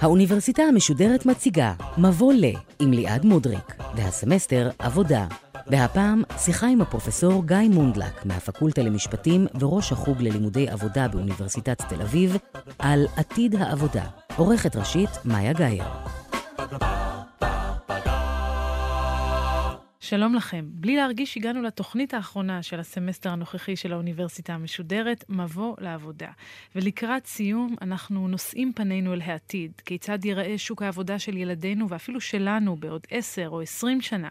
האוניברסיטה המשודרת מציגה מבוא ל עם ליעד מודריק, והסמסטר עבודה. והפעם שיחה עם הפרופסור גיא מונדלק מהפקולטה למשפטים וראש החוג ללימודי עבודה באוניברסיטת תל אביב על עתיד העבודה. עורכת ראשית מאיה גאייר. שלום לכם. בלי להרגיש הגענו לתוכנית האחרונה של הסמסטר הנוכחי של האוניברסיטה המשודרת, מבוא לעבודה. ולקראת סיום, אנחנו נושאים פנינו אל העתיד. כיצד ייראה שוק העבודה של ילדינו ואפילו שלנו בעוד עשר או עשרים שנה.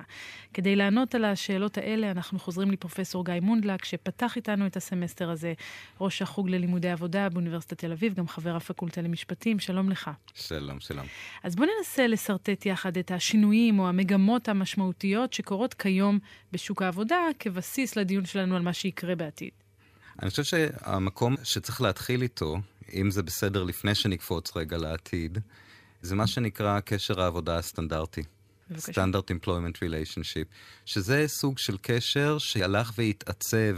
כדי לענות על השאלות האלה, אנחנו חוזרים לפרופסור גיא מונדלק, שפתח איתנו את הסמסטר הזה, ראש החוג ללימודי עבודה באוניברסיטת תל אביב, גם חבר הפקולטה למשפטים. שלום לך. שלום, שלום. אז בואו ננסה לשרטט יחד את השינויים או המגמות המשמעותיות שקורות שקורות כיום בשוק העבודה כבסיס לדיון שלנו על מה שיקרה בעתיד. אני חושב שהמקום שצריך להתחיל איתו, אם זה בסדר לפני שנקפוץ רגע לעתיד, זה מה שנקרא קשר העבודה הסטנדרטי. standard employment relationship, שזה סוג של קשר שהלך והתעצב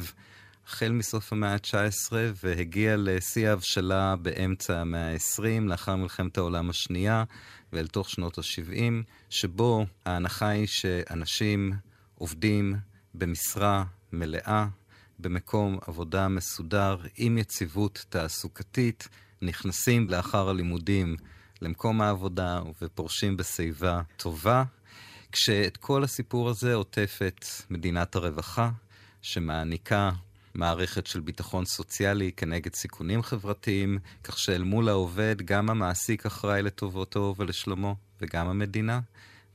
החל מסוף המאה ה-19 והגיע לשיא ההבשלה באמצע המאה ה-20, לאחר מלחמת העולם השנייה ואל תוך שנות ה-70, שבו ההנחה היא שאנשים עובדים במשרה מלאה, במקום עבודה מסודר, עם יציבות תעסוקתית, נכנסים לאחר הלימודים למקום העבודה ופורשים בשיבה טובה, כשאת כל הסיפור הזה עוטפת מדינת הרווחה, שמעניקה מערכת של ביטחון סוציאלי כנגד סיכונים חברתיים, כך שאל מול העובד גם המעסיק אחראי לטובתו ולשלומו, וגם המדינה.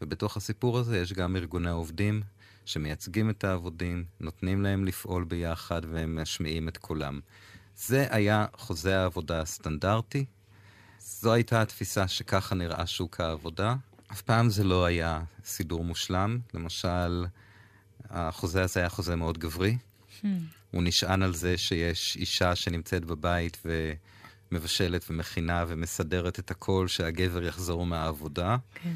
ובתוך הסיפור הזה יש גם ארגוני עובדים שמייצגים את העבודים, נותנים להם לפעול ביחד והם משמיעים את קולם. זה היה חוזה העבודה הסטנדרטי. זו הייתה התפיסה שככה נראה שוק העבודה. אף פעם זה לא היה סידור מושלם. למשל, החוזה הזה היה חוזה מאוד גברי. Hmm. הוא נשען על זה שיש אישה שנמצאת בבית ומבשלת ומכינה ומסדרת את הכל, שהגבר יחזור מהעבודה. כן.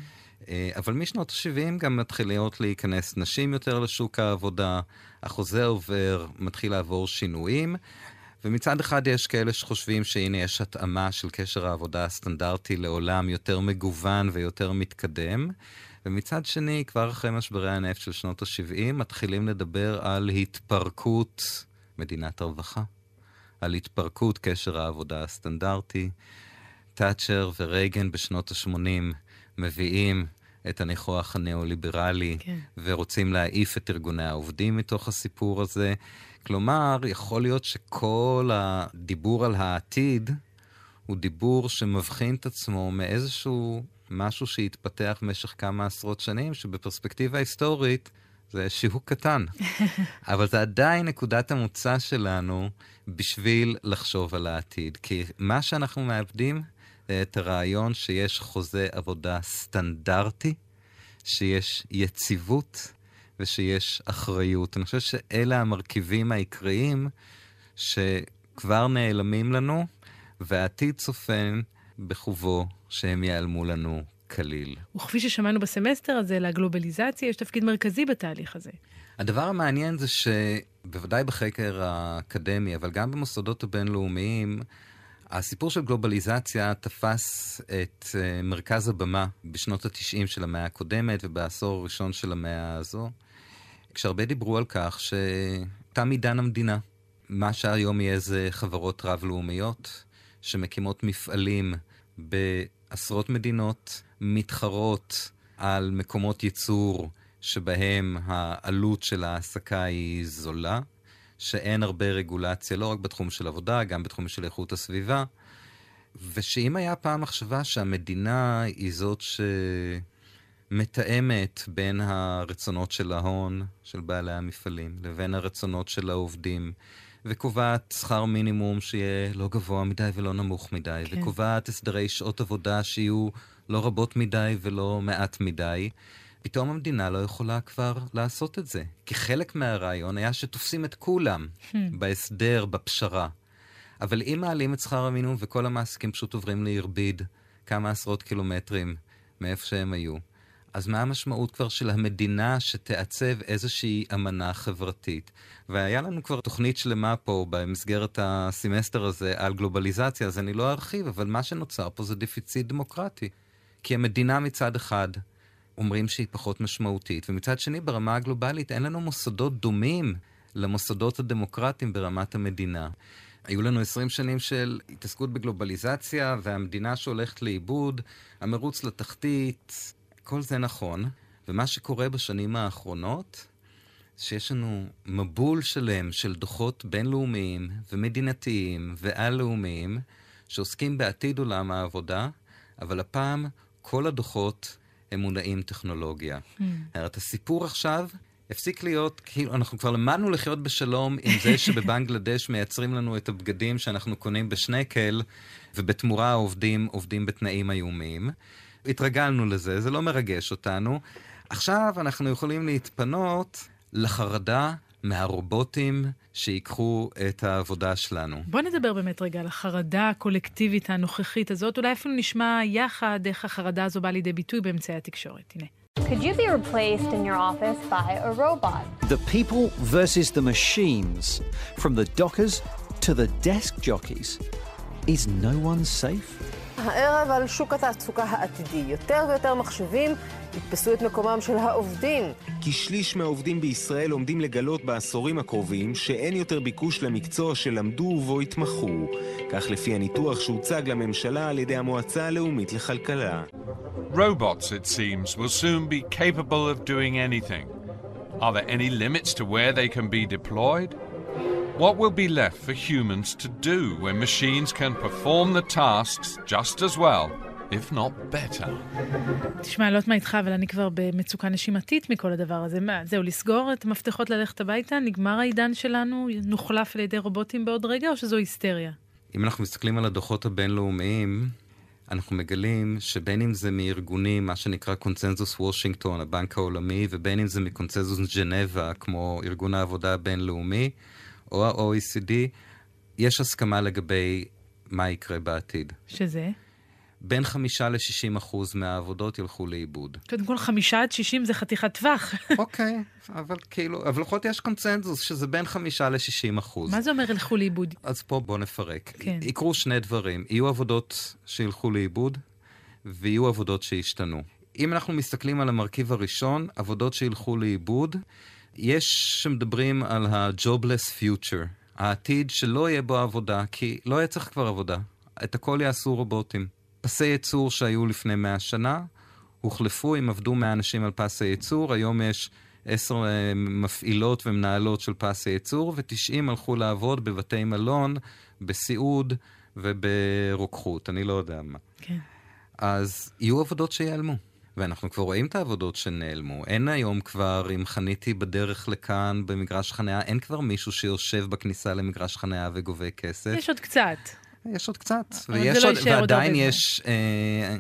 אה, אבל משנות ה-70 גם מתחילות להיכנס נשים יותר לשוק העבודה, החוזה עובר, מתחיל לעבור שינויים. ומצד אחד יש כאלה שחושבים שהנה יש התאמה של קשר העבודה הסטנדרטי לעולם יותר מגוון ויותר מתקדם. ומצד שני, כבר אחרי משברי הנפט של שנות ה-70, מתחילים לדבר על התפרקות מדינת הרווחה, על התפרקות קשר העבודה הסטנדרטי. תאצ'ר ורייגן בשנות ה-80 מביאים את הניחוח הניאו-ליברלי כן. ורוצים להעיף את ארגוני העובדים מתוך הסיפור הזה. כלומר, יכול להיות שכל הדיבור על העתיד הוא דיבור שמבחין את עצמו מאיזשהו משהו שהתפתח במשך כמה עשרות שנים, שבפרספקטיבה היסטורית זה שיווק קטן. אבל זה עדיין נקודת המוצא שלנו בשביל לחשוב על העתיד. כי מה שאנחנו מאבדים זה את הרעיון שיש חוזה עבודה סטנדרטי, שיש יציבות ושיש אחריות. אני חושב שאלה המרכיבים העיקריים שכבר נעלמים לנו, והעתיד צופן בחובו שהם ייעלמו לנו כליל. וכפי ששמענו בסמסטר הזה, לגלובליזציה יש תפקיד מרכזי בתהליך הזה. הדבר המעניין זה שבוודאי בחקר האקדמי, אבל גם במוסדות הבינלאומיים, הסיפור של גלובליזציה תפס את uh, מרכז הבמה בשנות ה-90 של המאה הקודמת ובעשור הראשון של המאה הזו, כשהרבה דיברו על כך שתם עידן המדינה. מה שהיום יהיה זה חברות רב-לאומיות שמקימות מפעלים בעשרות מדינות, מתחרות על מקומות ייצור שבהם העלות של ההעסקה היא זולה, שאין הרבה רגולציה, לא רק בתחום של עבודה, גם בתחום של איכות הסביבה, ושאם היה פעם מחשבה שהמדינה היא זאת שמתאמת בין הרצונות של ההון, של בעלי המפעלים, לבין הרצונות של העובדים, וקובעת שכר מינימום שיהיה לא גבוה מדי ולא נמוך מדי, כן. וקובעת הסדרי שעות עבודה שיהיו לא רבות מדי ולא מעט מדי. פתאום המדינה לא יכולה כבר לעשות את זה. כי חלק מהרעיון היה שתופסים את כולם hmm. בהסדר, בפשרה. אבל אם מעלים את שכר המינימום וכל המעסיקים פשוט עוברים לעיר ביד כמה עשרות קילומטרים מאיפה שהם היו, אז מה המשמעות כבר של המדינה שתעצב איזושהי אמנה חברתית? והיה לנו כבר תוכנית שלמה פה במסגרת הסמסטר הזה על גלובליזציה, אז אני לא ארחיב, אבל מה שנוצר פה זה דפיציט דמוקרטי. כי המדינה מצד אחד אומרים שהיא פחות משמעותית, ומצד שני ברמה הגלובלית אין לנו מוסדות דומים למוסדות הדמוקרטיים ברמת המדינה. היו לנו 20 שנים של התעסקות בגלובליזציה, והמדינה שהולכת לאיבוד, המרוץ לתחתית, כל זה נכון. ומה שקורה בשנים האחרונות, שיש לנו מבול שלם של דוחות בינלאומיים ומדינתיים ועל-לאומיים שעוסקים בעתיד עולם העבודה, אבל הפעם כל הדוחות הם מונעים טכנולוגיה. Mm. את הסיפור עכשיו הפסיק להיות, כאילו, אנחנו כבר למדנו לחיות בשלום עם זה שבבנגלדש מייצרים לנו את הבגדים שאנחנו קונים בשנקל, ובתמורה העובדים עובדים בתנאים איומים. התרגלנו לזה, זה לא מרגש אותנו. עכשיו אנחנו יכולים להתפנות לחרדה מהרובוטים שיקחו את העבודה שלנו. בוא נדבר באמת רגע על החרדה הקולקטיבית הנוכחית הזאת. אולי אפילו נשמע יחד איך החרדה הזו באה לידי ביטוי באמצעי התקשורת. הנה. Could you be replaced in your office by a robot? The people versus the machines, from the dockers to the desk jockeys. Is no one safe? הערב על שוק התעסוקה העתידי. יותר ויותר מחשבים יתפסו את מקומם של העובדים. כשליש מהעובדים בישראל עומדים לגלות בעשורים הקרובים שאין יותר ביקוש למקצוע שלמדו ובו התמחו. כך לפי הניתוח שהוצג לממשלה על ידי המועצה הלאומית לכלכלה. Robots, it seems, will soon be capable of doing anything. Are there any limits to where they can be deployed? What will be left for humans to do when machines can perform the tasks just as well, if not better? תשמע, אני לא יודעת מה איתך, אבל אני כבר במצוקה נשימתית מכל הדבר הזה. מה, זהו, לסגור את המפתחות ללכת הביתה? נגמר העידן שלנו? נוחלף על ידי רובוטים בעוד רגע, או שזו היסטריה? אם אנחנו מסתכלים על הדוחות הבינלאומיים, אנחנו מגלים שבין אם זה מארגונים, מה שנקרא קונצנזוס וושינגטון, הבנק העולמי, ובין אם זה מקונצנזוס ג'נבה, כמו ארגון העבודה הבינלאומי, או ה-OECD, יש הסכמה לגבי מה יקרה בעתיד. שזה? בין חמישה לשישים אחוז מהעבודות ילכו לאיבוד. קודם כל, חמישה עד שישים זה חתיכת טווח. אוקיי, אבל כאילו, אבל לפחות יש קונצנזוס שזה בין חמישה לשישים אחוז. מה זה אומר ילכו לאיבוד? אז פה בוא נפרק. כן. יקרו שני דברים, יהיו עבודות שילכו לאיבוד, ויהיו עבודות שישתנו. אם אנחנו מסתכלים על המרכיב הראשון, עבודות שילכו לאיבוד, יש שמדברים על ה-jobless future, העתיד שלא יהיה בו עבודה, כי לא יהיה צריך כבר עבודה. את הכל יעשו רובוטים. פסי ייצור שהיו לפני 100 שנה, הוחלפו, אם עבדו 100 אנשים על פס הייצור, היום יש עשר אה, מפעילות ומנהלות של פס הייצור, ו-90 הלכו לעבוד בבתי מלון, בסיעוד וברוקחות, אני לא יודע מה. כן. אז יהיו עבודות שיעלמו. ואנחנו כבר רואים את העבודות שנעלמו. אין היום כבר, אם חניתי בדרך לכאן במגרש חניה, אין כבר מישהו שיושב בכניסה למגרש חניה וגובה כסף. יש עוד קצת. יש עוד קצת. ויש לא עוד, עוד ועדיין הרבה יש אה,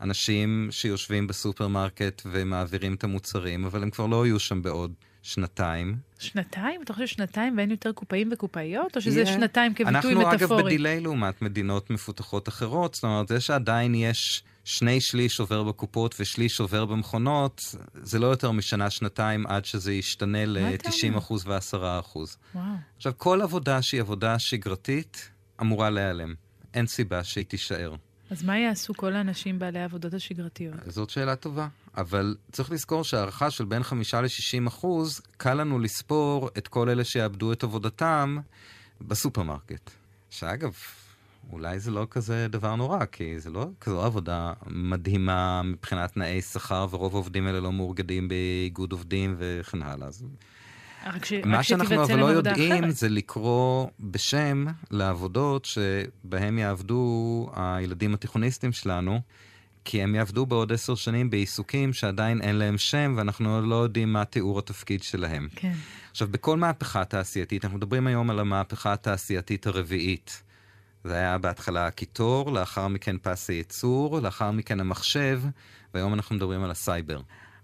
אנשים שיושבים בסופרמרקט ומעבירים את המוצרים, אבל הם כבר לא יהיו שם בעוד שנתיים. שנתיים? אתה חושב שנתיים ואין יותר קופאים וקופאיות? או שזה יהיה. שנתיים כביטוי אנחנו, מטאפורי? אנחנו אגב ב delay לעומת מדינות מפותחות אחרות, זאת אומרת, זה שעדיין יש שני שליש עובר בקופות ושליש עובר במכונות, זה לא יותר משנה-שנתיים עד שזה ישתנה אתה ל-90% אומר? ו-10%. וואו. עכשיו, כל עבודה שהיא עבודה שגרתית אמורה להיעלם. אין סיבה שהיא תישאר. אז מה יעשו כל האנשים בעלי העבודות השגרתיות? זאת שאלה טובה. אבל צריך לזכור שהערכה של בין 5 ל-60 אחוז, קל לנו לספור את כל אלה שיאבדו את עבודתם בסופרמרקט. שאגב, אולי זה לא כזה דבר נורא, כי זה לא כזו עבודה מדהימה מבחינת תנאי שכר, ורוב העובדים האלה לא מאורגדים באיגוד עובדים וכן הלאה. אז ש... מה שאנחנו אבל לא יודעים אחרת. זה לקרוא בשם לעבודות שבהם יעבדו הילדים התיכוניסטים שלנו, כי הם יעבדו בעוד עשר שנים בעיסוקים שעדיין אין להם שם, ואנחנו לא יודעים מה תיאור התפקיד שלהם. כן. עכשיו, בכל מהפכה תעשייתית, אנחנו מדברים היום על המהפכה התעשייתית הרביעית. זה היה בהתחלה הקיטור, לאחר מכן פס הייצור, לאחר מכן המחשב, והיום אנחנו מדברים על הסייבר.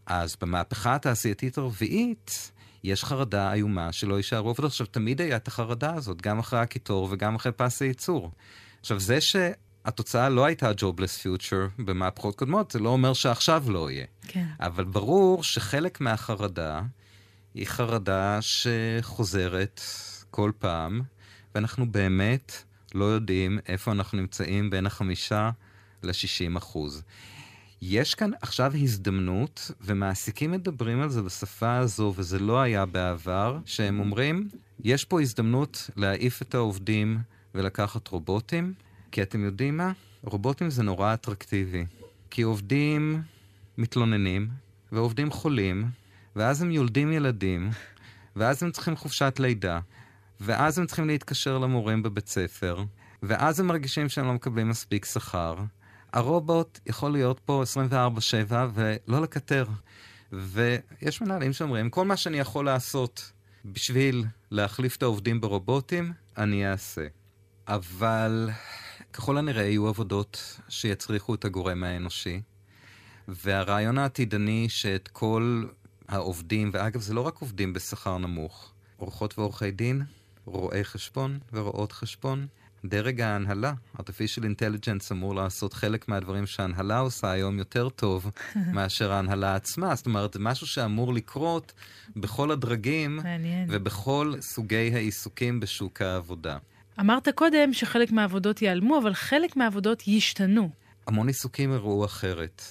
אז במהפכה התעשייתית הרביעית, יש חרדה איומה שלא יישארו עבודות. עכשיו, תמיד היה את החרדה הזאת, גם אחרי הקיטור וגם אחרי פס הייצור. עכשיו, זה התוצאה לא הייתה Jobless Future במהפכות קודמות, זה לא אומר שעכשיו לא יהיה. כן. אבל ברור שחלק מהחרדה היא חרדה שחוזרת כל פעם, ואנחנו באמת לא יודעים איפה אנחנו נמצאים בין החמישה ל-60 אחוז. יש כאן עכשיו הזדמנות, ומעסיקים מדברים על זה בשפה הזו, וזה לא היה בעבר, שהם אומרים, יש פה הזדמנות להעיף את העובדים ולקחת רובוטים, כי אתם יודעים מה? רובוטים זה נורא אטרקטיבי. כי עובדים מתלוננים, ועובדים חולים, ואז הם יולדים ילדים, ואז הם צריכים חופשת לידה, ואז הם צריכים להתקשר למורים בבית ספר, ואז הם מרגישים שהם לא מקבלים מספיק שכר. הרובוט יכול להיות פה 24-7 ולא לקטר. ויש מנהלים שאומרים, כל מה שאני יכול לעשות בשביל להחליף את העובדים ברובוטים, אני אעשה. אבל ככל הנראה יהיו עבודות שיצריכו את הגורם האנושי, והרעיון העתידני שאת כל העובדים, ואגב, זה לא רק עובדים בשכר נמוך, עורכות ועורכי דין, רואי חשבון ורואות חשבון, דרג ההנהלה, artificial intelligence אמור לעשות חלק מהדברים שההנהלה עושה היום יותר טוב מאשר ההנהלה עצמה. זאת אומרת, זה משהו שאמור לקרות בכל הדרגים מעניין. ובכל סוגי העיסוקים בשוק העבודה. אמרת קודם שחלק מהעבודות ייעלמו, אבל חלק מהעבודות ישתנו. המון עיסוקים הראו אחרת.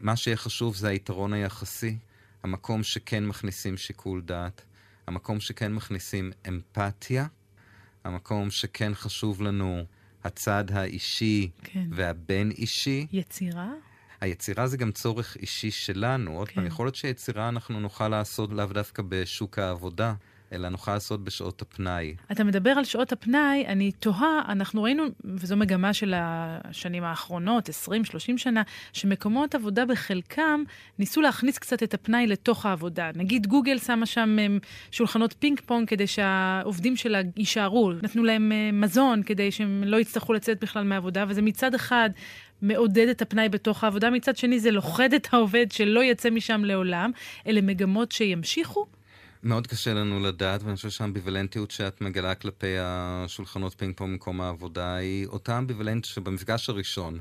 מה שיהיה חשוב זה היתרון היחסי, המקום שכן מכניסים שיקול דעת, המקום שכן מכניסים אמפתיה, המקום שכן חשוב לנו הצד האישי כן. והבין-אישי. יצירה? היצירה זה גם צורך אישי שלנו. עוד כן. פעם, יכול להיות שיצירה אנחנו נוכל לעשות לאו דווקא בשוק העבודה, אלא נוכל לעשות בשעות הפנאי. אתה מדבר על שעות הפנאי, אני תוהה, אנחנו ראינו, וזו מגמה של השנים האחרונות, 20-30 שנה, שמקומות עבודה בחלקם ניסו להכניס קצת את הפנאי לתוך העבודה. נגיד גוגל שמה שם הם, שולחנות פינג פונג כדי שהעובדים שלה יישארו, נתנו להם אה, מזון כדי שהם לא יצטרכו לצאת בכלל מהעבודה, וזה מצד אחד מעודד את הפנאי בתוך העבודה, מצד שני זה לוכד את העובד שלא יצא משם לעולם. אלה מגמות שימשיכו? מאוד קשה לנו לדעת, ואני חושב שהאמביוולנטיות שאת מגלה כלפי השולחנות פינג פונג במקום העבודה היא אותה אמביוולנטיות שבמפגש הראשון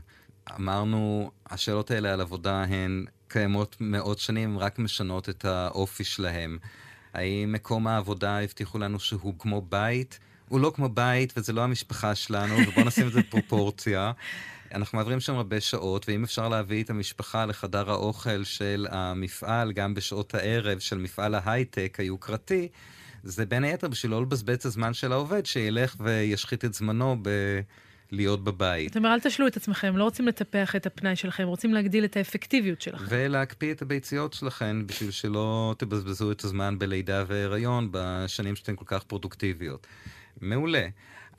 אמרנו, השאלות האלה על עבודה הן קיימות מאות שנים, רק משנות את האופי שלהם. האם מקום העבודה הבטיחו לנו שהוא כמו בית? הוא לא כמו בית וזה לא המשפחה שלנו, ובואו נשים את זה בפרופורציה. אנחנו מעבירים שם הרבה שעות, ואם אפשר להביא את המשפחה לחדר האוכל של המפעל, גם בשעות הערב של מפעל ההייטק היוקרתי, זה בין היתר בשביל לא לבזבז את הזמן של העובד, שילך וישחית את זמנו ב... להיות בבית. זאת אומרת, אל תשלו את עצמכם, לא רוצים לטפח את הפנאי שלכם, רוצים להגדיל את האפקטיביות שלכם. ולהקפיא את הביציות שלכם, בשביל שלא תבזבזו את הזמן בלידה והיריון בשנים שאתן כל כך פרודוקטיביות. מעולה.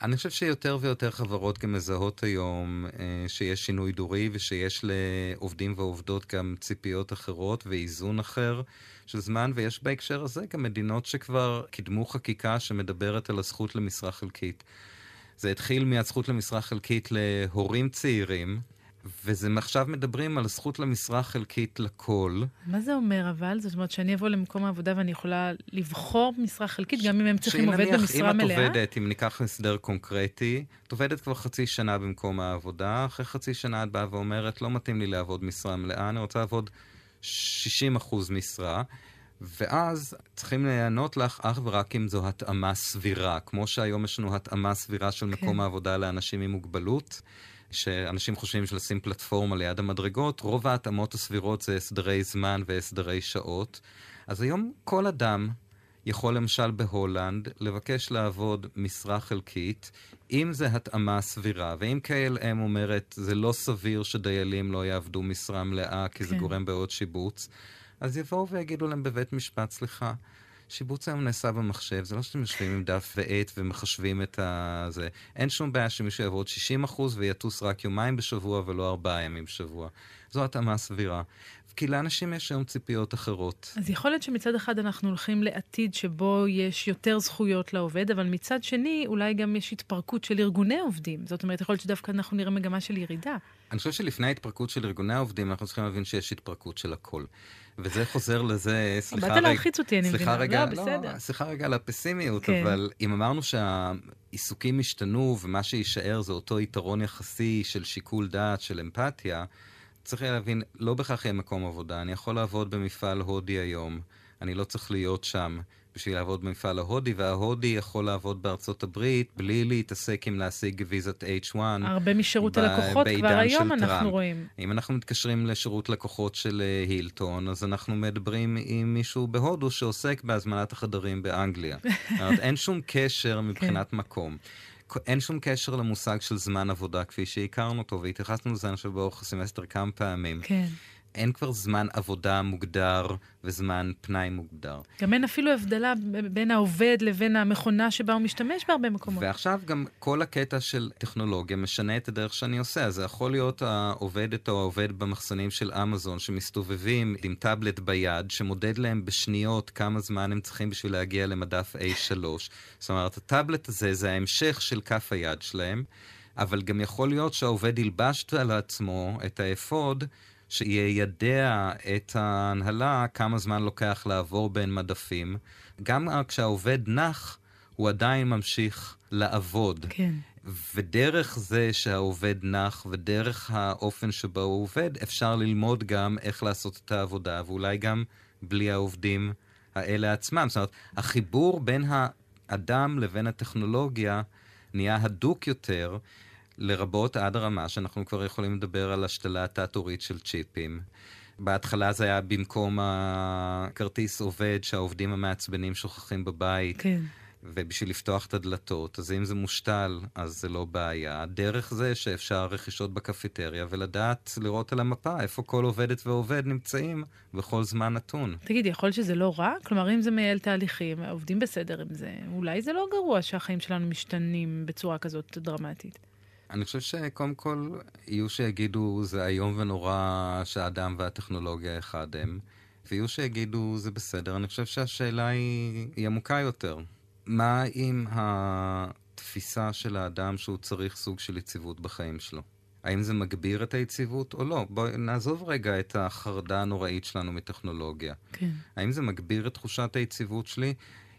אני חושב שיותר ויותר חברות גם מזהות היום אה, שיש שינוי דורי ושיש לעובדים ועובדות גם ציפיות אחרות ואיזון אחר של זמן, ויש בהקשר הזה גם מדינות שכבר קידמו חקיקה שמדברת על הזכות למשרה חלקית. זה התחיל מהזכות למשרה חלקית להורים צעירים, וזה עכשיו מדברים על זכות למשרה חלקית לכל. מה זה אומר אבל? זאת אומרת שאני אבוא למקום העבודה ואני יכולה לבחור משרה חלקית, גם אם הם צריכים עובד במשרה אם מלאה? אם את עובדת, אם ניקח הסדר קונקרטי, את עובדת כבר חצי שנה במקום העבודה, אחרי חצי שנה את באה ואומרת, לא מתאים לי לעבוד משרה מלאה, אני רוצה לעבוד 60 אחוז משרה. ואז צריכים לענות לך אך ורק אם זו התאמה סבירה. כמו שהיום יש לנו התאמה סבירה של מקום כן. העבודה לאנשים עם מוגבלות, שאנשים חושבים שלשים פלטפורמה ליד המדרגות, רוב ההתאמות הסבירות זה הסדרי זמן והסדרי שעות. אז היום כל אדם יכול למשל בהולנד לבקש לעבוד משרה חלקית, אם זה התאמה סבירה, ואם KLM אומרת זה לא סביר שדיילים לא יעבדו משרה מלאה כי זה כן. גורם בעוד שיבוץ, אז יבואו ויגידו להם בבית משפט, סליחה, שיבוץ היום נעשה במחשב, זה לא שאתם יושבים עם דף ועט ומחשבים את ה... זה. אין שום בעיה שמישהו יעבוד 60% ויטוס רק יומיים בשבוע ולא ארבעה ימים בשבוע. זו התאמה סבירה. כי לאנשים יש היום ציפיות אחרות. אז יכול להיות שמצד אחד אנחנו הולכים לעתיד שבו יש יותר זכויות לעובד, אבל מצד שני אולי גם יש התפרקות של ארגוני עובדים. זאת אומרת, יכול להיות שדווקא אנחנו נראה מגמה של ירידה. אני חושב שלפני ההתפרקות של ארגוני העובדים, אנחנו צריכים להבין שיש התפרקות של הכל. וזה חוזר לזה, סליחה רגע... באת להלחיץ אותי, אני מבינה. רגע, לא, בסדר. לא, סליחה רגע על הפסימיות, כן. אבל אם אמרנו שהעיסוקים השתנו ומה שיישאר זה אותו יתרון יחסי של שיקול דעת, של אמפתיה, צריך להבין, לא בהכרח יהיה מקום עבודה. אני יכול לעבוד במפעל הודי היום, אני לא צריך להיות שם. בשביל לעבוד במפעל ההודי, וההודי יכול לעבוד בארצות הברית בלי להתעסק עם להשיג ויזת H1. הרבה משירות הלקוחות כבר היום אנחנו טראמפ. רואים. אם אנחנו מתקשרים לשירות לקוחות של אה, הילטון, אז אנחנו מדברים עם מישהו בהודו שעוסק בהזמנת החדרים באנגליה. אומרת, אין שום קשר מבחינת כן. מקום. אין שום קשר למושג של זמן עבודה כפי שהכרנו אותו, והתייחסנו לזה, אני חושב, באורך הסמסטר כמה פעמים. כן. אין כבר זמן עבודה מוגדר וזמן פנאי מוגדר. גם אין אפילו הבדלה בין העובד לבין המכונה שבה הוא משתמש בהרבה מקומות. ועכשיו גם כל הקטע של טכנולוגיה משנה את הדרך שאני עושה. זה יכול להיות העובדת או העובד במחסנים של אמזון שמסתובבים עם טאבלט ביד, שמודד להם בשניות כמה זמן הם צריכים בשביל להגיע למדף A3. זאת אומרת, הטאבלט הזה זה ההמשך של כף היד שלהם. אבל גם יכול להיות שהעובד ילבש על עצמו את האפוד שיידע את ההנהלה כמה זמן לוקח לעבור בין מדפים. גם כשהעובד נח, הוא עדיין ממשיך לעבוד. כן. ודרך זה שהעובד נח, ודרך האופן שבו הוא עובד, אפשר ללמוד גם איך לעשות את העבודה, ואולי גם בלי העובדים האלה עצמם. זאת אומרת, החיבור בין האדם לבין הטכנולוגיה נהיה הדוק יותר, לרבות עד הרמה שאנחנו כבר יכולים לדבר על השתלה תת-הורית של צ'יפים. בהתחלה זה היה במקום הכרטיס עובד שהעובדים המעצבנים שוכחים בבית. כן. ובשביל לפתוח את הדלתות, אז אם זה מושתל, אז זה לא בעיה. דרך זה שאפשר רכישות בקפיטריה ולדעת, לראות על המפה איפה כל עובדת ועובד נמצאים בכל זמן נתון. תגיד, יכול שזה לא רע? כלומר, אם זה מייעל תהליכים, עובדים בסדר עם זה, אולי זה לא גרוע שהחיים שלנו משתנים בצורה כזאת דרמטית. אני חושב שקודם כל, יהיו שיגידו זה איום ונורא שהאדם והטכנולוגיה אחד הם, ויהיו שיגידו זה בסדר. אני חושב שהשאלה היא, היא עמוקה יותר. מה עם התפיסה של האדם שהוא צריך סוג של יציבות בחיים שלו? האם זה מגביר את היציבות או לא? בואי נעזוב רגע את החרדה הנוראית שלנו מטכנולוגיה. כן. האם זה מגביר את תחושת היציבות שלי?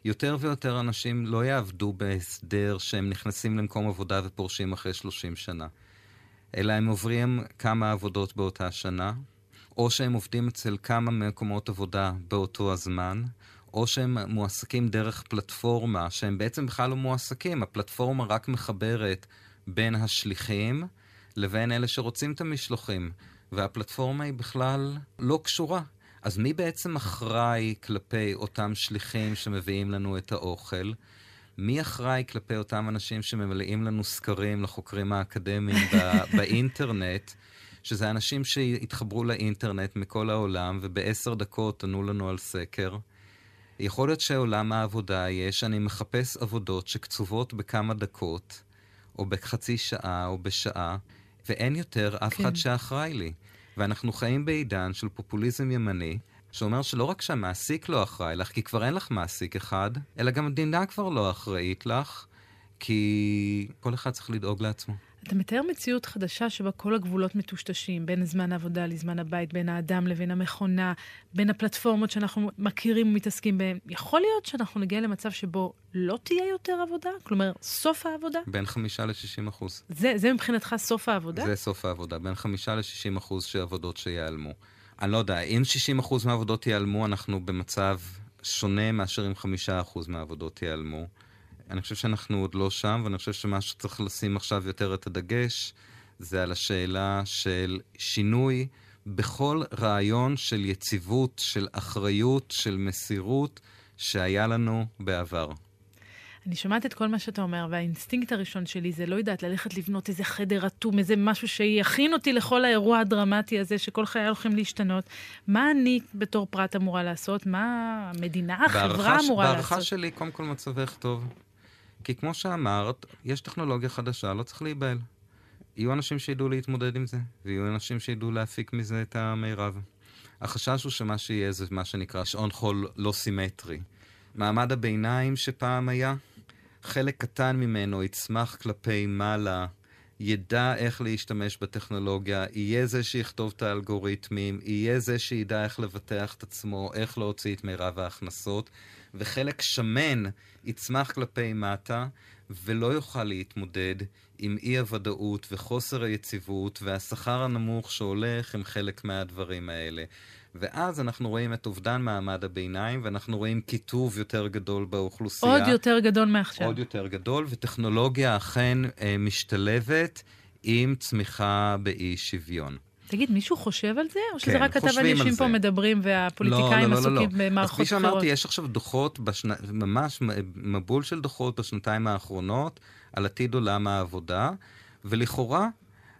יותר ויותר אנשים לא יעבדו בהסדר שהם נכנסים למקום עבודה ופורשים אחרי 30 שנה, אלא הם עוברים כמה עבודות באותה שנה, או שהם עובדים אצל כמה מקומות עבודה באותו הזמן, או שהם מועסקים דרך פלטפורמה, שהם בעצם בכלל לא מועסקים, הפלטפורמה רק מחברת בין השליחים לבין אלה שרוצים את המשלוחים, והפלטפורמה היא בכלל לא קשורה. אז מי בעצם אחראי כלפי אותם שליחים שמביאים לנו את האוכל? מי אחראי כלפי אותם אנשים שממלאים לנו סקרים לחוקרים האקדמיים באינטרנט, שזה אנשים שהתחברו לאינטרנט מכל העולם ובעשר דקות ענו לנו על סקר? יכול להיות שעולם העבודה יהיה שאני מחפש עבודות שקצובות בכמה דקות, או בחצי שעה, או בשעה, ואין יותר אף כן. אחד שאחראי לי. ואנחנו חיים בעידן של פופוליזם ימני, שאומר שלא רק שהמעסיק לא אחראי לך, כי כבר אין לך מעסיק אחד, אלא גם המדינה כבר לא אחראית לך, כי כל אחד צריך לדאוג לעצמו. אתה מתאר מציאות חדשה שבה כל הגבולות מטושטשים, בין זמן העבודה לזמן הבית, בין האדם לבין המכונה, בין הפלטפורמות שאנחנו מכירים ומתעסקים בהן. יכול להיות שאנחנו נגיע למצב שבו לא תהיה יותר עבודה? כלומר, סוף העבודה? בין חמישה לשישים אחוז. זה, זה מבחינתך סוף העבודה? זה סוף העבודה, בין חמישה לשישים אחוז של עבודות שיעלמו. אני לא יודע, אם שישים אחוז מהעבודות ייעלמו, אנחנו במצב שונה מאשר אם חמישה אחוז מהעבודות ייעלמו. אני חושב שאנחנו עוד לא שם, ואני חושב שמה שצריך לשים עכשיו יותר את הדגש, זה על השאלה של שינוי בכל רעיון של יציבות, של אחריות, של מסירות, שהיה לנו בעבר. אני שומעת את כל מה שאתה אומר, והאינסטינקט הראשון שלי זה לא יודעת ללכת לבנות איזה חדר אטום, איזה משהו שיכין אותי לכל האירוע הדרמטי הזה, שכל חיי הולכים להשתנות. מה אני בתור פרט אמורה לעשות? מה המדינה, החברה אמורה לעשות? בהערכה שלי, קודם כל מצבך טוב. כי כמו שאמרת, יש טכנולוגיה חדשה, לא צריך להיבהל. יהיו אנשים שידעו להתמודד עם זה, ויהיו אנשים שידעו להפיק מזה את המירב. החשש הוא שמה שיהיה זה מה שנקרא שעון חול לא סימטרי. מעמד הביניים שפעם היה, חלק קטן ממנו יצמח כלפי מעלה ידע איך להשתמש בטכנולוגיה, יהיה זה שיכתוב את האלגוריתמים, יהיה זה שידע איך לבטח את עצמו, איך להוציא את מירב ההכנסות, וחלק שמן יצמח כלפי מטה, ולא יוכל להתמודד עם אי-הוודאות וחוסר היציבות והשכר הנמוך שהולך עם חלק מהדברים האלה. ואז אנחנו רואים את אובדן מעמד הביניים, ואנחנו רואים קיטוב יותר גדול באוכלוסייה. עוד יותר גדול מעכשיו. עוד יותר גדול, וטכנולוגיה אכן אה, משתלבת עם צמיחה באי שוויון. תגיד, מישהו חושב על זה? או שזה כן, רק כתב חושבים על אנשים זה. פה מדברים והפוליטיקאים לא, לא, לא, לא, עסוקים לא. במערכות אז כפי בחירות? שאמרתי, יש עכשיו דוחות, בשנה, ממש מבול של דוחות בשנתיים האחרונות על עתיד עולם העבודה, ולכאורה,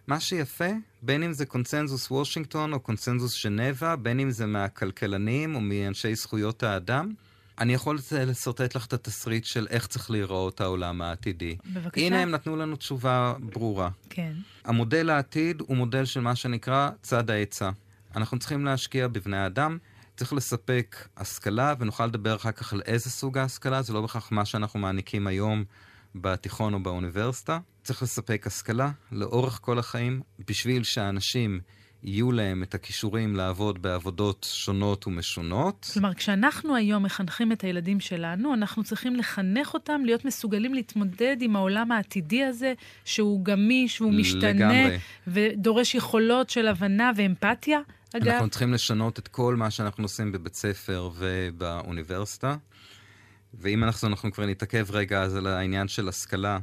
מה שיפה, בין אם זה קונצנזוס וושינגטון או קונצנזוס ז'נבה, בין אם זה מהכלכלנים או מאנשי זכויות האדם, אני יכול לשרטט לך את התסריט של איך צריך להיראות העולם העתידי. בבקשה. הנה הם נתנו לנו תשובה ברורה. כן. המודל העתיד הוא מודל של מה שנקרא צד ההיצע. אנחנו צריכים להשקיע בבני אדם, צריך לספק השכלה, ונוכל לדבר אחר כך על איזה סוג ההשכלה, זה לא בהכרח מה שאנחנו מעניקים היום בתיכון או באוניברסיטה. צריך לספק השכלה לאורך כל החיים, בשביל שאנשים יהיו להם את הכישורים לעבוד בעבודות שונות ומשונות. כלומר, כשאנחנו היום מחנכים את הילדים שלנו, אנחנו צריכים לחנך אותם להיות מסוגלים להתמודד עם העולם העתידי הזה, שהוא גמיש, והוא משתנה, לגמרי. ודורש יכולות של הבנה ואמפתיה. אגב, אנחנו צריכים לשנות את כל מה שאנחנו עושים בבית ספר ובאוניברסיטה. ואם אנחנו, אנחנו כבר נתעכב רגע אז על העניין של השכלה,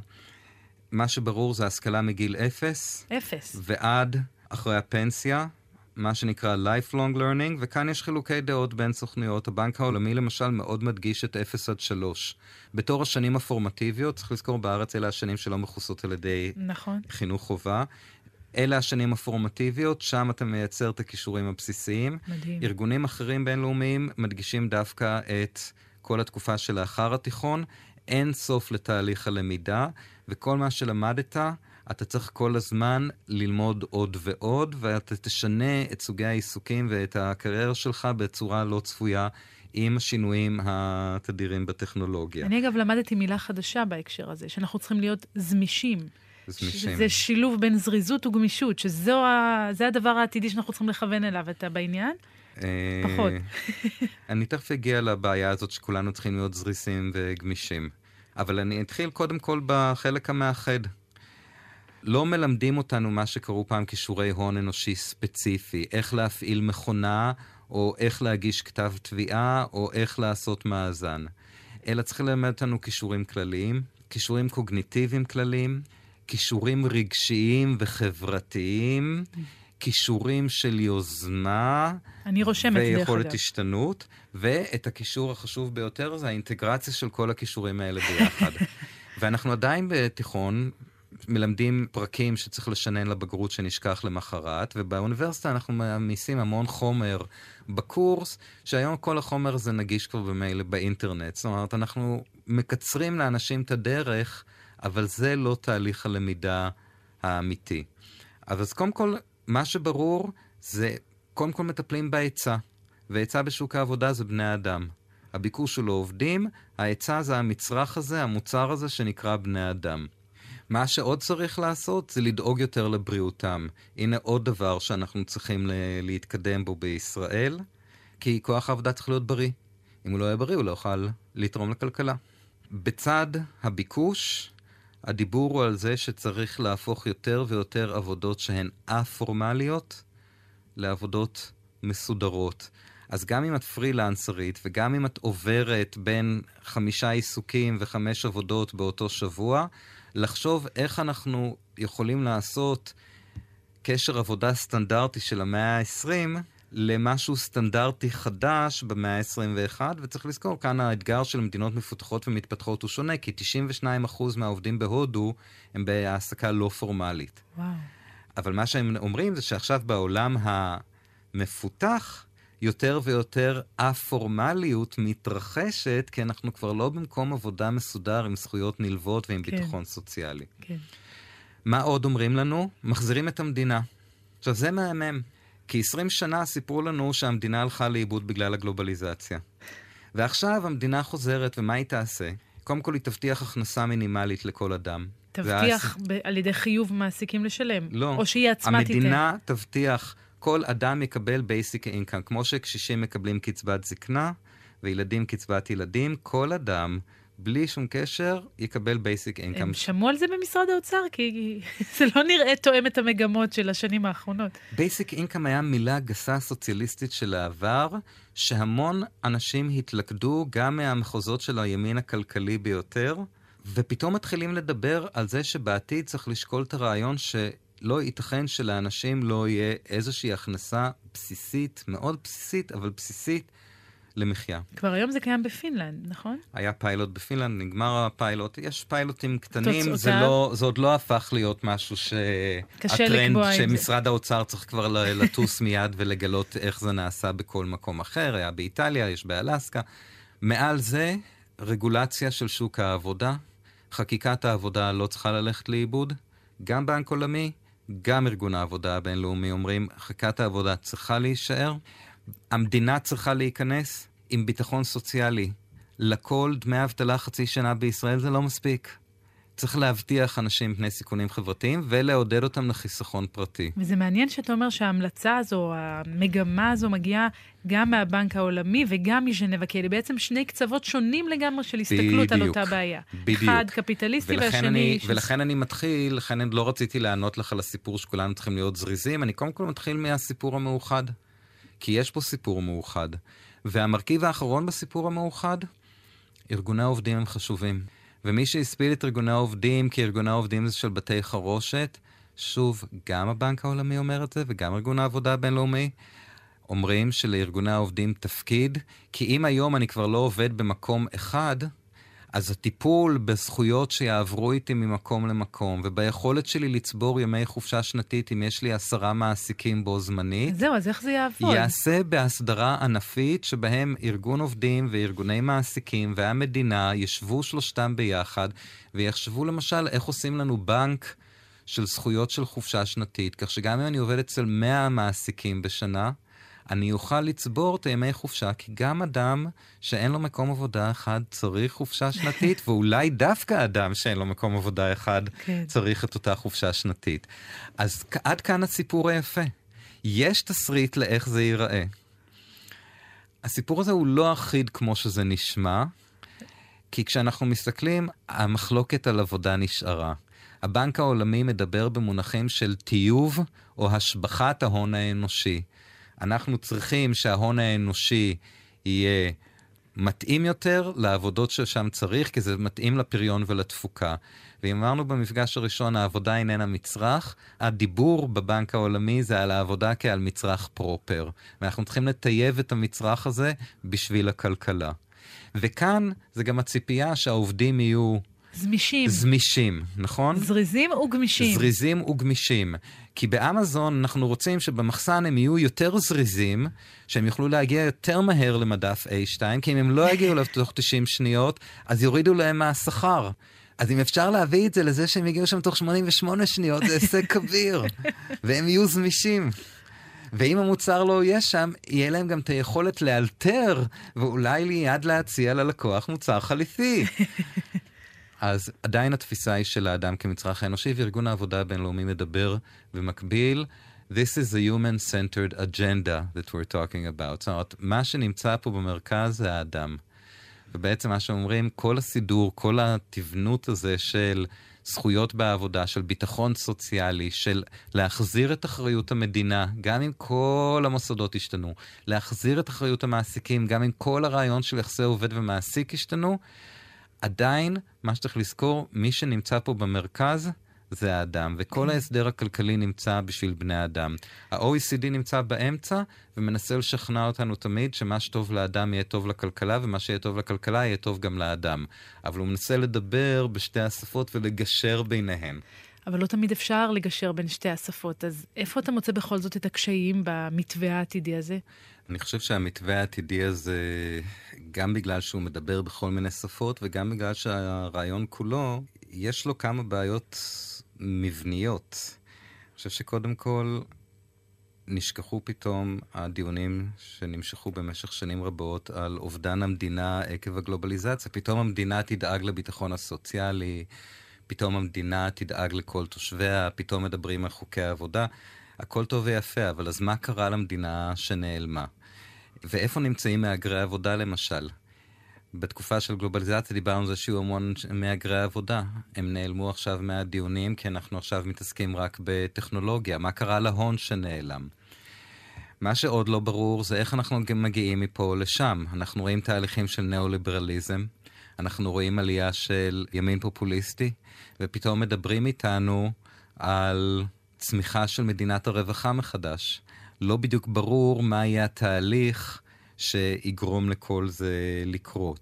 מה שברור זה השכלה מגיל אפס אפס. ועד אחרי הפנסיה, מה שנקרא lifelong learning, וכאן יש חילוקי דעות בין סוכנויות. הבנק העולמי למשל מאוד מדגיש את 0 עד 3. בתור השנים הפורמטיביות, צריך לזכור בארץ אלה השנים שלא מכוסות על ידי נכון. חינוך חובה. אלה השנים הפורמטיביות, שם אתה מייצר את הכישורים הבסיסיים. מדהים. ארגונים אחרים בינלאומיים מדגישים דווקא את כל התקופה שלאחר התיכון. אין סוף לתהליך הלמידה, וכל מה שלמדת, אתה צריך כל הזמן ללמוד עוד ועוד, ואתה תשנה את סוגי העיסוקים ואת הקריירה שלך בצורה לא צפויה עם השינויים התדירים בטכנולוגיה. אני אגב למדתי מילה חדשה בהקשר הזה, שאנחנו צריכים להיות זמישים. זמישים. זה שילוב בין זריזות וגמישות, שזה הדבר העתידי שאנחנו צריכים לכוון אליו. אתה בעניין? אה, פחות. אני תכף אגיע לבעיה הזאת שכולנו צריכים להיות זריזים וגמישים. אבל אני אתחיל קודם כל בחלק המאחד. לא מלמדים אותנו מה שקראו פעם כישורי הון אנושי ספציפי, איך להפעיל מכונה, או איך להגיש כתב תביעה, או איך לעשות מאזן. אלא צריך ללמד אותנו כישורים כלליים, כישורים קוגניטיביים כלליים, כישורים רגשיים וחברתיים, כישורים של יוזמה, אני רושמת, דרך ויכולת אגב. השתנות, ואת הקישור החשוב ביותר זה האינטגרציה של כל הכישורים האלה ביחד. ואנחנו עדיין בתיכון מלמדים פרקים שצריך לשנן לבגרות שנשכח למחרת, ובאוניברסיטה אנחנו מעמיסים המון חומר בקורס, שהיום כל החומר הזה נגיש כבר במילא באינטרנט. זאת אומרת, אנחנו מקצרים לאנשים את הדרך, אבל זה לא תהליך הלמידה האמיתי. אז קודם כל, מה שברור זה, קודם כל מטפלים בהיצע, והיצע בשוק העבודה זה בני אדם. הביקוש הוא לעובדים, ההיצע זה המצרך הזה, המוצר הזה שנקרא בני אדם. מה שעוד צריך לעשות זה לדאוג יותר לבריאותם. הנה עוד דבר שאנחנו צריכים להתקדם בו בישראל, כי כוח העבודה צריך להיות בריא. אם הוא לא יהיה בריא, הוא לא יוכל לתרום לכלכלה. בצד הביקוש, הדיבור הוא על זה שצריך להפוך יותר ויותר עבודות שהן א-פורמליות לעבודות מסודרות. אז גם אם את פרילנסרית וגם אם את עוברת בין חמישה עיסוקים וחמש עבודות באותו שבוע, לחשוב איך אנחנו יכולים לעשות קשר עבודה סטנדרטי של המאה ה-20 למשהו סטנדרטי חדש במאה ה-21, וצריך לזכור, כאן האתגר של מדינות מפותחות ומתפתחות הוא שונה, כי 92% מהעובדים בהודו הם בהעסקה לא פורמלית. וואו. אבל מה שהם אומרים זה שעכשיו בעולם המפותח, יותר ויותר א-פורמליות מתרחשת, כי אנחנו כבר לא במקום עבודה מסודר עם זכויות נלוות ועם כן. ביטחון סוציאלי. כן. מה עוד אומרים לנו? מחזירים את המדינה. עכשיו, זה מהמם, כי 20 שנה סיפרו לנו שהמדינה הלכה לאיבוד בגלל הגלובליזציה. ועכשיו המדינה חוזרת, ומה היא תעשה? קודם כל היא תבטיח הכנסה מינימלית לכל אדם. תבטיח ב- על ידי חיוב מעסיקים לשלם? לא. או שהיא עצמה תיתן? המדינה תבטיח, כל אדם יקבל basic income, כמו שקשישים מקבלים קצבת זקנה וילדים קצבת ילדים, כל אדם, בלי שום קשר, יקבל basic income. הם שמעו על זה במשרד האוצר, כי זה לא נראה תואם את המגמות של השנים האחרונות. basic income היה מילה גסה סוציאליסטית של העבר, שהמון אנשים התלכדו גם מהמחוזות של הימין הכלכלי ביותר, ופתאום מתחילים לדבר על זה שבעתיד צריך לשקול את הרעיון שלא ייתכן שלאנשים לא יהיה איזושהי הכנסה בסיסית, מאוד בסיסית, אבל בסיסית, למחיה. כבר היום זה קיים בפינלנד, נכון? היה פיילוט בפינלנד, נגמר הפיילוט, יש פיילוטים קטנים, זה? לא, זה עוד לא הפך להיות משהו ש... קשה הטרנד לקבוע את זה. שמשרד האוצר צריך כבר לטוס מיד ולגלות איך זה נעשה בכל מקום אחר, היה באיטליה, יש באלסקה. מעל זה, רגולציה של שוק העבודה, חקיקת העבודה לא צריכה ללכת לאיבוד, גם בנק עולמי, גם ארגון העבודה הבינלאומי אומרים, חקיקת העבודה צריכה להישאר, המדינה צריכה להיכנס עם ביטחון סוציאלי. לכל דמי אבטלה חצי שנה בישראל זה לא מספיק. צריך להבטיח אנשים מפני סיכונים חברתיים ולעודד אותם לחיסכון פרטי. וזה מעניין שאתה אומר שההמלצה הזו, המגמה הזו, מגיעה גם מהבנק העולמי וגם מז'נבה, כי אלה בעצם שני קצוות שונים לגמרי של הסתכלות על בדיוק, אותה בעיה. בדיוק. אחד קפיטליסטי והשני... אני, של- ולכן אני מתחיל, לכן אני לא רציתי לענות לך על הסיפור שכולנו צריכים להיות זריזים, אני קודם כל מתחיל מהסיפור המאוחד. כי יש פה סיפור מאוחד. והמרכיב האחרון בסיפור המאוחד, ארגוני העובדים הם חשובים. ומי שהספיל את ארגוני העובדים כארגוני העובדים זה של בתי חרושת, שוב, גם הבנק העולמי אומר את זה וגם ארגון העבודה הבינלאומי, אומרים שלארגוני העובדים תפקיד, כי אם היום אני כבר לא עובד במקום אחד, אז הטיפול בזכויות שיעברו איתי ממקום למקום, וביכולת שלי לצבור ימי חופשה שנתית אם יש לי עשרה מעסיקים בו זמנית, זהו, אז איך זה יעבוד? ייעשה בהסדרה ענפית שבהם ארגון עובדים וארגוני מעסיקים והמדינה ישבו שלושתם ביחד ויחשבו למשל איך עושים לנו בנק של זכויות של חופשה שנתית, כך שגם אם אני עובד אצל 100 מעסיקים בשנה, אני אוכל לצבור את הימי חופשה, כי גם אדם שאין לו מקום עבודה אחד צריך חופשה שנתית, ואולי דווקא אדם שאין לו מקום עבודה אחד כן. צריך את אותה חופשה שנתית. אז עד כאן הסיפור היפה. יש תסריט לאיך זה ייראה. הסיפור הזה הוא לא אחיד כמו שזה נשמע, כי כשאנחנו מסתכלים, המחלוקת על עבודה נשארה. הבנק העולמי מדבר במונחים של טיוב או השבחת ההון האנושי. אנחנו צריכים שההון האנושי יהיה מתאים יותר לעבודות ששם צריך, כי זה מתאים לפריון ולתפוקה. ואם אמרנו במפגש הראשון, העבודה איננה מצרך, הדיבור בבנק העולמי זה על העבודה כעל מצרך פרופר. ואנחנו צריכים לטייב את המצרך הזה בשביל הכלכלה. וכאן זה גם הציפייה שהעובדים יהיו זמישים. זמישים, נכון? זריזים וגמישים. זריזים וגמישים. כי באמזון אנחנו רוצים שבמחסן הם יהיו יותר זריזים, שהם יוכלו להגיע יותר מהר למדף A2, כי אם הם לא יגיעו אליו תוך 90 שניות, אז יורידו להם מהשכר. אז אם אפשר להביא את זה לזה שהם יגיעו שם תוך 88 שניות, זה הישג כביר. והם יהיו זמישים. ואם המוצר לא יהיה שם, יהיה להם גם את היכולת לאלתר, ואולי ליד להציע ללקוח מוצר חליפי. אז עדיין התפיסה היא של האדם כמצרך האנושי, וארגון העבודה הבינלאומי מדבר במקביל, This is a human-centered agenda that we're talking about. זאת אומרת, מה שנמצא פה במרכז זה האדם. ובעצם מה שאומרים, כל הסידור, כל התבנות הזה של זכויות בעבודה, של ביטחון סוציאלי, של להחזיר את אחריות המדינה, גם אם כל המוסדות השתנו, להחזיר את אחריות המעסיקים, גם אם כל הרעיון של יחסי עובד ומעסיק השתנו, עדיין, מה שצריך לזכור, מי שנמצא פה במרכז זה האדם, וכל ההסדר הכלכלי נמצא בשביל בני האדם. ה-OECD נמצא באמצע ומנסה לשכנע אותנו תמיד שמה שטוב לאדם יהיה טוב לכלכלה, ומה שיהיה טוב לכלכלה יהיה טוב גם לאדם. אבל הוא מנסה לדבר בשתי השפות ולגשר ביניהן. אבל לא תמיד אפשר לגשר בין שתי השפות, אז איפה אתה מוצא בכל זאת את הקשיים במתווה העתידי הזה? אני חושב שהמתווה העתידי הזה, גם בגלל שהוא מדבר בכל מיני שפות, וגם בגלל שהרעיון כולו, יש לו כמה בעיות מבניות. אני חושב שקודם כל, נשכחו פתאום הדיונים שנמשכו במשך שנים רבות על אובדן המדינה עקב הגלובליזציה. פתאום המדינה תדאג לביטחון הסוציאלי, פתאום המדינה תדאג לכל תושביה, פתאום מדברים על חוקי העבודה. הכל טוב ויפה, אבל אז מה קרה למדינה שנעלמה? ואיפה נמצאים מהגרי עבודה למשל? בתקופה של גלובליזציה דיברנו על זה שיהיו המון מהגרי עבודה. הם נעלמו עכשיו מהדיונים כי אנחנו עכשיו מתעסקים רק בטכנולוגיה. מה קרה להון שנעלם? מה שעוד לא ברור זה איך אנחנו מגיעים מפה לשם. אנחנו רואים תהליכים של ניאו-ליברליזם, אנחנו רואים עלייה של ימין פופוליסטי, ופתאום מדברים איתנו על צמיחה של מדינת הרווחה מחדש. לא בדיוק ברור מה יהיה התהליך שיגרום לכל זה לקרות.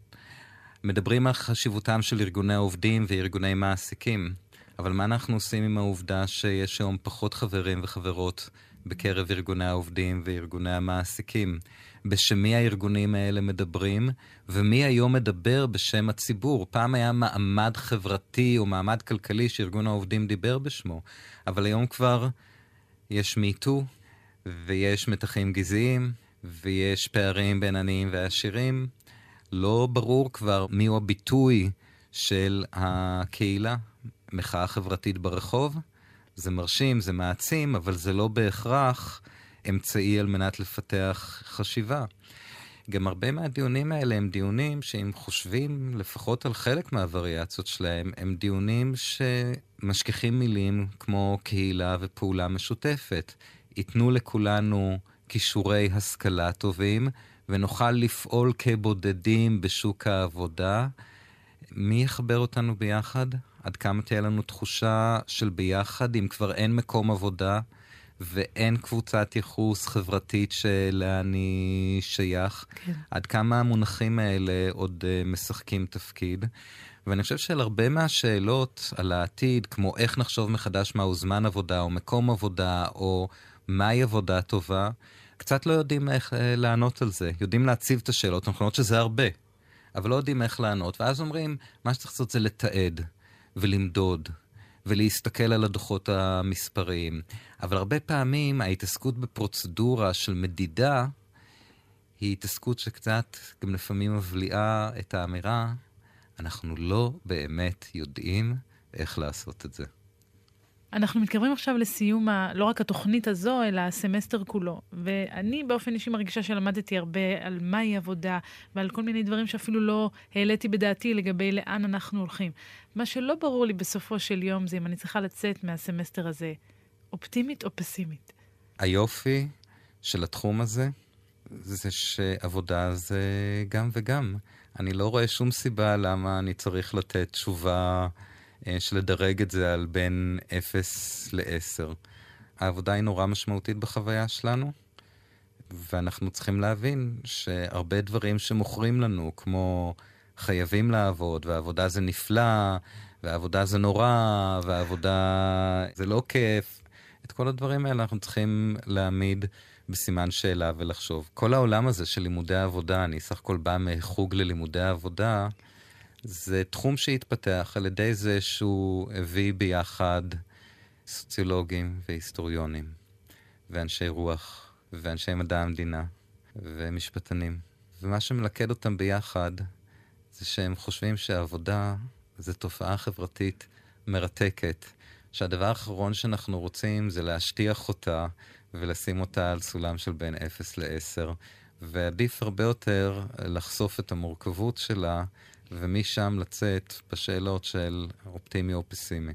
מדברים על חשיבותם של ארגוני העובדים וארגוני מעסיקים, אבל מה אנחנו עושים עם העובדה שיש היום פחות חברים וחברות בקרב ארגוני העובדים וארגוני המעסיקים? בשם מי הארגונים האלה מדברים, ומי היום מדבר בשם הציבור. פעם היה מעמד חברתי או מעמד כלכלי שארגון העובדים דיבר בשמו, אבל היום כבר יש מיטו, ויש מתחים גזעיים, ויש פערים בין עניים ועשירים. לא ברור כבר מיהו הביטוי של הקהילה. מחאה חברתית ברחוב, זה מרשים, זה מעצים, אבל זה לא בהכרח אמצעי על מנת לפתח חשיבה. גם הרבה מהדיונים האלה הם דיונים שאם חושבים לפחות על חלק מהווריאציות שלהם, הם דיונים שמשכיחים מילים כמו קהילה ופעולה משותפת. ייתנו לכולנו כישורי השכלה טובים, ונוכל לפעול כבודדים בשוק העבודה. מי יחבר אותנו ביחד? עד כמה תהיה לנו תחושה של ביחד, אם כבר אין מקום עבודה ואין קבוצת ייחוס חברתית שאליה אני שייך? כן. עד כמה המונחים האלה עוד uh, משחקים תפקיד? ואני חושב שעל הרבה מהשאלות על העתיד, כמו איך נחשוב מחדש מהו זמן עבודה, או מקום עבודה, או מהי עבודה טובה, קצת לא יודעים איך אה, לענות על זה. יודעים להציב את השאלות הנכונות, שזה הרבה, אבל לא יודעים איך לענות. ואז אומרים, מה שצריך לעשות זה לתעד ולמדוד ולהסתכל על הדוחות המספריים. אבל הרבה פעמים ההתעסקות בפרוצדורה של מדידה היא התעסקות שקצת גם לפעמים מבליעה את האמירה, אנחנו לא באמת יודעים איך לעשות את זה. אנחנו מתקרבים עכשיו לסיום, ה, לא רק התוכנית הזו, אלא הסמסטר כולו. ואני באופן אישי מרגישה שלמדתי הרבה על מהי עבודה, ועל כל מיני דברים שאפילו לא העליתי בדעתי לגבי לאן אנחנו הולכים. מה שלא ברור לי בסופו של יום זה אם אני צריכה לצאת מהסמסטר הזה אופטימית או פסימית. היופי של התחום הזה, זה שעבודה זה גם וגם. אני לא רואה שום סיבה למה אני צריך לתת תשובה... אה, של לדרג את זה על בין 0 ל-10. העבודה היא נורא משמעותית בחוויה שלנו, ואנחנו צריכים להבין שהרבה דברים שמוכרים לנו, כמו חייבים לעבוד, ועבודה זה נפלא, ועבודה זה נורא, ועבודה זה לא כיף, את כל הדברים האלה אנחנו צריכים להעמיד בסימן שאלה ולחשוב. כל העולם הזה של לימודי עבודה, אני סך הכל בא מחוג ללימודי עבודה, זה תחום שהתפתח על ידי זה שהוא הביא ביחד סוציולוגים והיסטוריונים, ואנשי רוח, ואנשי מדע המדינה, ומשפטנים. ומה שמלכד אותם ביחד זה שהם חושבים שהעבודה זה תופעה חברתית מרתקת, שהדבר האחרון שאנחנו רוצים זה להשטיח אותה ולשים אותה על סולם של בין 0 ל-10, ועדיף הרבה יותר לחשוף את המורכבות שלה ומשם לצאת בשאלות של אופטימי או פסימי.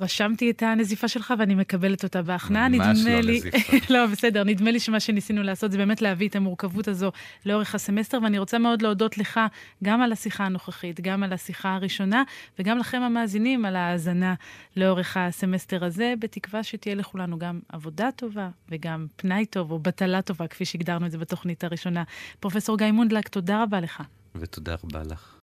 רשמתי את הנזיפה שלך ואני מקבלת אותה בהכנעה. ממש לא לי... נזיפה. לא, בסדר, נדמה לי שמה שניסינו לעשות זה באמת להביא את המורכבות הזו לאורך הסמסטר, ואני רוצה מאוד להודות לך גם על השיחה הנוכחית, גם על השיחה הראשונה, וגם לכם המאזינים על ההאזנה לאורך הסמסטר הזה, בתקווה שתהיה לכולנו גם עבודה טובה וגם פנאי טוב או בטלה טובה, כפי שהגדרנו את זה בתוכנית הראשונה. פרופ' גיא מונדלק, תודה רבה לך. ותודה רבה לך.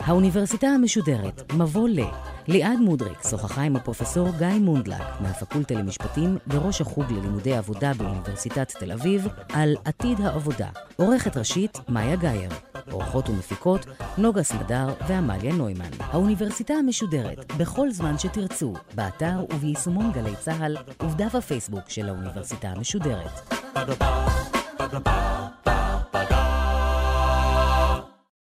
האוניברסיטה המשודרת, מבוא ל. ליעד מודריק שוחחה עם הפרופסור גיא מונדלק מהפקולטה למשפטים וראש החוג ללימודי עבודה באוניברסיטת תל אביב על עתיד העבודה. עורכת ראשית, מאיה גאייר. אורחות ומפיקות, נוגה סמדר ועמליה נוימן. האוניברסיטה המשודרת, בכל זמן שתרצו, באתר וביישומון גלי צה"ל ובדף הפייסבוק של האוניברסיטה המשודרת. Ba-da-ba, ba-da-ba.